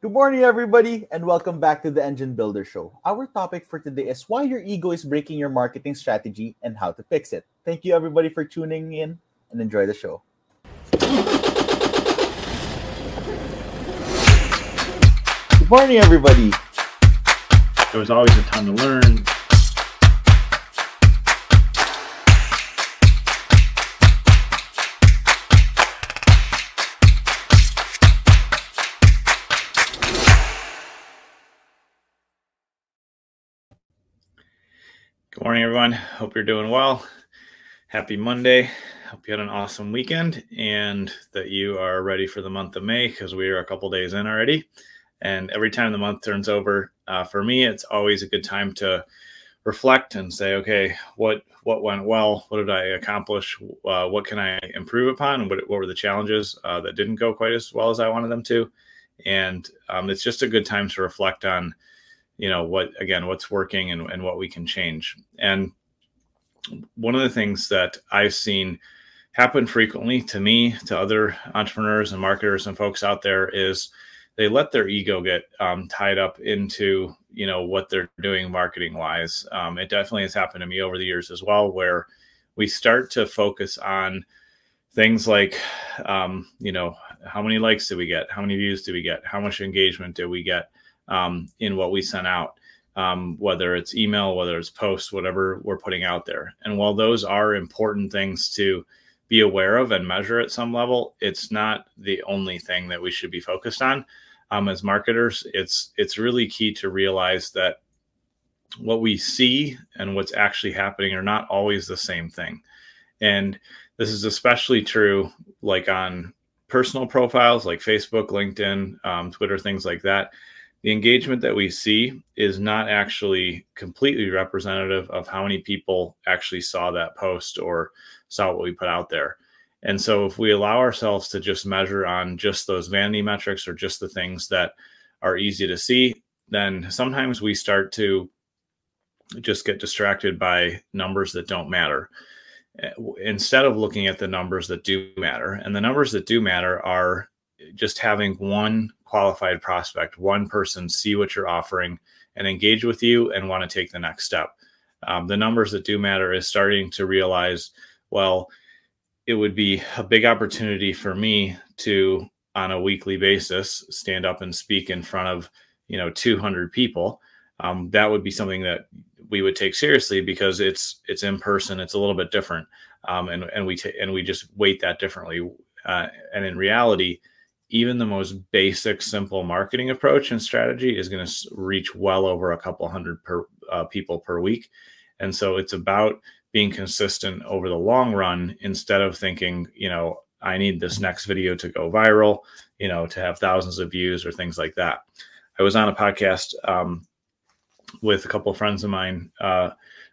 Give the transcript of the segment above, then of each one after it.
Good morning, everybody, and welcome back to the Engine Builder Show. Our topic for today is why your ego is breaking your marketing strategy and how to fix it. Thank you, everybody, for tuning in and enjoy the show. Good morning, everybody. There was always a ton to learn. Good morning, everyone. Hope you're doing well. Happy Monday. Hope you had an awesome weekend and that you are ready for the month of May because we are a couple days in already. And every time the month turns over, uh, for me, it's always a good time to reflect and say, okay, what what went well? What did I accomplish? Uh, what can I improve upon? What, what were the challenges uh, that didn't go quite as well as I wanted them to? And um, it's just a good time to reflect on you know what again what's working and, and what we can change. And one of the things that i've seen happen frequently to me to other entrepreneurs and marketers and folks out there is they let their ego get um, tied up into you know what they're doing marketing wise um, it definitely has happened to me over the years as well where we start to focus on things like um, you know how many likes do we get? How many views do we get? How much engagement do we get um, in what we sent out, um, whether it's email, whether it's posts, whatever we're putting out there. And while those are important things to be aware of and measure at some level, it's not the only thing that we should be focused on. Um, as marketers, it's it's really key to realize that what we see and what's actually happening are not always the same thing. And this is especially true, like on personal profiles like Facebook, LinkedIn, um, Twitter, things like that the engagement that we see is not actually completely representative of how many people actually saw that post or saw what we put out there. And so if we allow ourselves to just measure on just those vanity metrics or just the things that are easy to see, then sometimes we start to just get distracted by numbers that don't matter instead of looking at the numbers that do matter. And the numbers that do matter are just having one qualified prospect, one person see what you're offering and engage with you and want to take the next step. Um, the numbers that do matter is starting to realize, well, it would be a big opportunity for me to, on a weekly basis, stand up and speak in front of, you know, 200 people. Um, that would be something that we would take seriously because it's it's in person. It's a little bit different, um, and and we t- and we just weight that differently. Uh, and in reality, even the most basic, simple marketing approach and strategy is going to reach well over a couple hundred per uh, people per week. And so it's about being consistent over the long run instead of thinking, you know, I need this next video to go viral, you know, to have thousands of views or things like that. I was on a podcast um, with a couple of friends of mine, uh,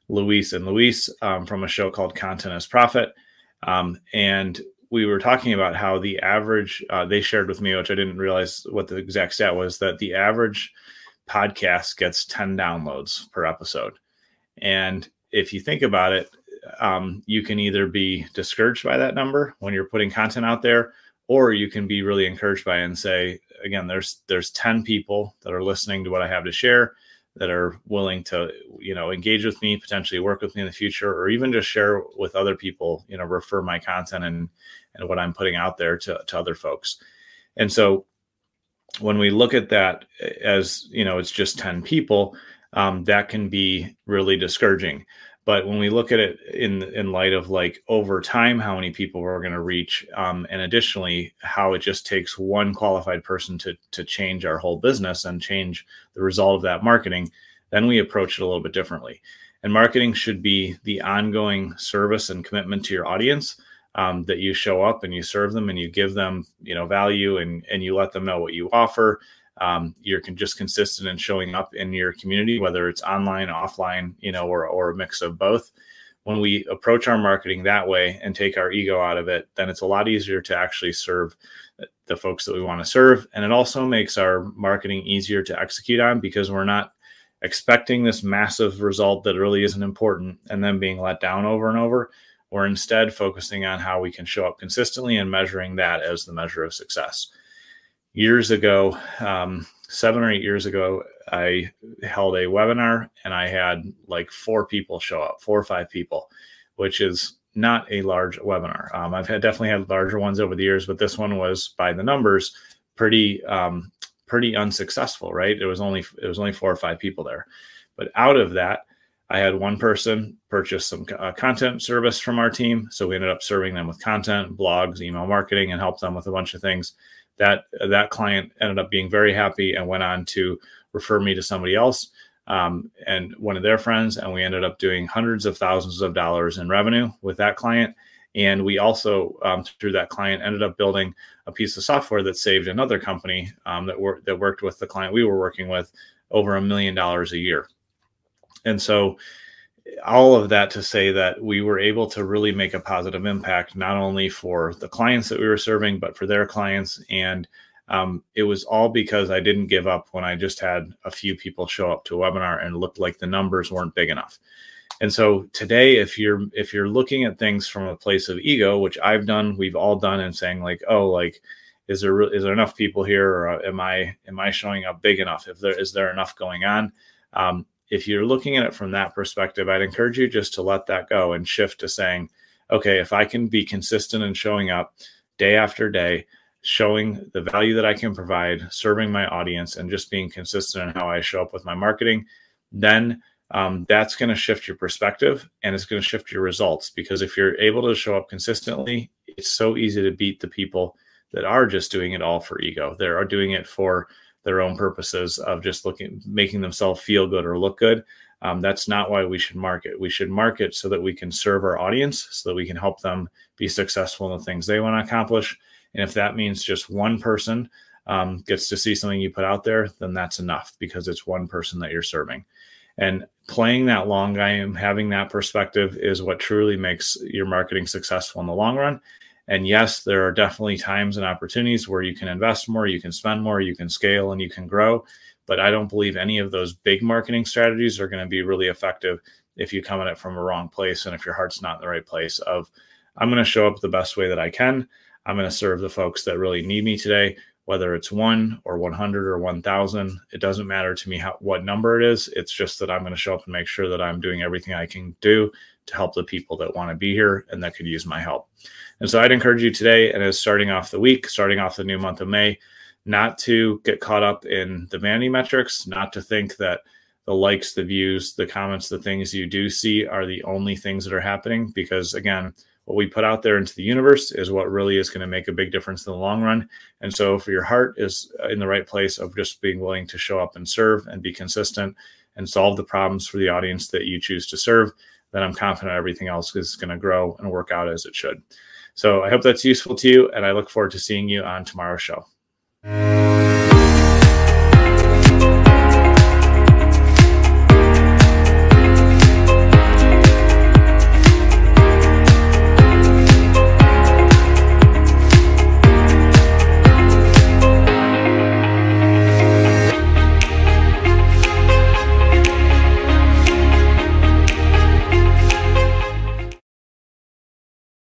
Luis and Luis, um, from a show called Content as Profit. Um, and we were talking about how the average uh, they shared with me, which I didn't realize what the exact stat was, that the average podcast gets 10 downloads per episode. And if you think about it, um, you can either be discouraged by that number when you're putting content out there, or you can be really encouraged by it and say, again, there's there's 10 people that are listening to what I have to share that are willing to you know engage with me potentially work with me in the future or even just share with other people you know refer my content and and what i'm putting out there to, to other folks. And so when we look at that as you know it's just 10 people um, that can be really discouraging but when we look at it in in light of like over time how many people we're going to reach um, and additionally how it just takes one qualified person to to change our whole business and change the result of that marketing then we approach it a little bit differently. And marketing should be the ongoing service and commitment to your audience um, that you show up and you serve them and you give them you know value and and you let them know what you offer um, you're just consistent in showing up in your community, whether it's online, offline, you know, or, or a mix of both. When we approach our marketing that way and take our ego out of it, then it's a lot easier to actually serve the folks that we want to serve. And it also makes our marketing easier to execute on because we're not expecting this massive result that really isn't important and then being let down over and over. We're instead focusing on how we can show up consistently and measuring that as the measure of success years ago, um, seven or eight years ago, I held a webinar and I had like four people show up, four or five people, which is not a large webinar. Um, I've had definitely had larger ones over the years, but this one was by the numbers pretty um, pretty unsuccessful. Right? It was only it was only four or five people there, but out of that, I had one person purchase some uh, content service from our team, so we ended up serving them with content, blogs, email marketing, and helped them with a bunch of things. That that client ended up being very happy and went on to refer me to somebody else um, and one of their friends, and we ended up doing hundreds of thousands of dollars in revenue with that client. And we also, um, through that client, ended up building a piece of software that saved another company um, that, wor- that worked with the client we were working with over a million dollars a year. And so, all of that to say that we were able to really make a positive impact, not only for the clients that we were serving, but for their clients. And um, it was all because I didn't give up when I just had a few people show up to a webinar and looked like the numbers weren't big enough. And so today, if you're if you're looking at things from a place of ego, which I've done, we've all done, and saying like, oh, like, is there is there enough people here, or am I am I showing up big enough? If there is there enough going on, um, if you're looking at it from that perspective, I'd encourage you just to let that go and shift to saying, okay, if I can be consistent in showing up day after day, showing the value that I can provide, serving my audience, and just being consistent in how I show up with my marketing, then um, that's going to shift your perspective and it's going to shift your results. Because if you're able to show up consistently, it's so easy to beat the people that are just doing it all for ego. They are doing it for their own purposes of just looking, making themselves feel good or look good. Um, that's not why we should market. We should market so that we can serve our audience, so that we can help them be successful in the things they want to accomplish. And if that means just one person um, gets to see something you put out there, then that's enough because it's one person that you're serving. And playing that long game, having that perspective is what truly makes your marketing successful in the long run. And yes, there are definitely times and opportunities where you can invest more, you can spend more, you can scale, and you can grow. But I don't believe any of those big marketing strategies are going to be really effective if you come at it from a wrong place and if your heart's not in the right place of I'm going to show up the best way that I can. I'm going to serve the folks that really need me today, whether it's one or 100 or 1,000. It doesn't matter to me how, what number it is. It's just that I'm going to show up and make sure that I'm doing everything I can do to help the people that want to be here and that could use my help. And so I'd encourage you today, and as starting off the week, starting off the new month of May, not to get caught up in the vanity metrics, not to think that the likes, the views, the comments, the things you do see are the only things that are happening. Because again, what we put out there into the universe is what really is going to make a big difference in the long run. And so, if your heart is uh, in the right place of just being willing to show up and serve and be consistent and solve the problems for the audience that you choose to serve, then I'm confident everything else is going to grow and work out as it should. So, I hope that's useful to you, and I look forward to seeing you on tomorrow's show.